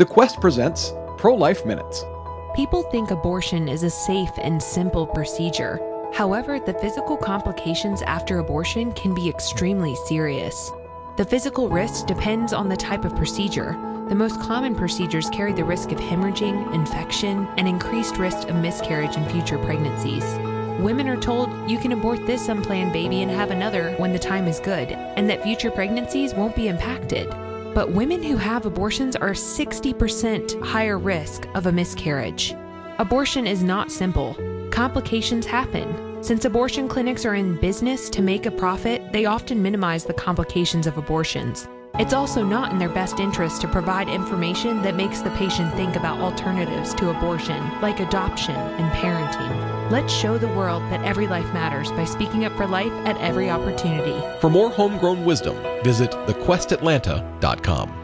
The Quest presents Pro Life Minutes. People think abortion is a safe and simple procedure. However, the physical complications after abortion can be extremely serious. The physical risk depends on the type of procedure. The most common procedures carry the risk of hemorrhaging, infection, and increased risk of miscarriage in future pregnancies. Women are told you can abort this unplanned baby and have another when the time is good, and that future pregnancies won't be impacted. But women who have abortions are 60% higher risk of a miscarriage. Abortion is not simple. Complications happen. Since abortion clinics are in business to make a profit, they often minimize the complications of abortions. It's also not in their best interest to provide information that makes the patient think about alternatives to abortion, like adoption and parenting. Let's show the world that every life matters by speaking up for life at every opportunity. For more homegrown wisdom, visit thequestatlanta.com.